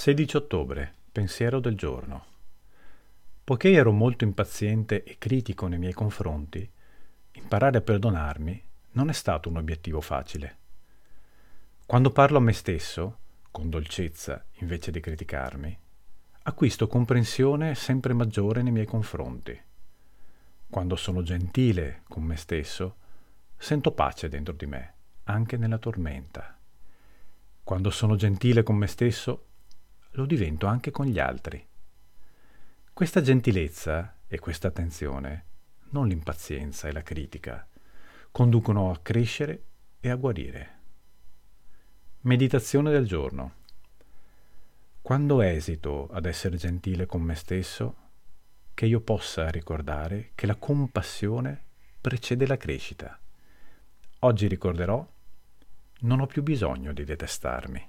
16 ottobre, pensiero del giorno. Poiché ero molto impaziente e critico nei miei confronti, imparare a perdonarmi non è stato un obiettivo facile. Quando parlo a me stesso, con dolcezza invece di criticarmi, acquisto comprensione sempre maggiore nei miei confronti. Quando sono gentile con me stesso, sento pace dentro di me, anche nella tormenta. Quando sono gentile con me stesso, lo divento anche con gli altri. Questa gentilezza e questa attenzione, non l'impazienza e la critica, conducono a crescere e a guarire. Meditazione del giorno. Quando esito ad essere gentile con me stesso, che io possa ricordare che la compassione precede la crescita. Oggi ricorderò, non ho più bisogno di detestarmi.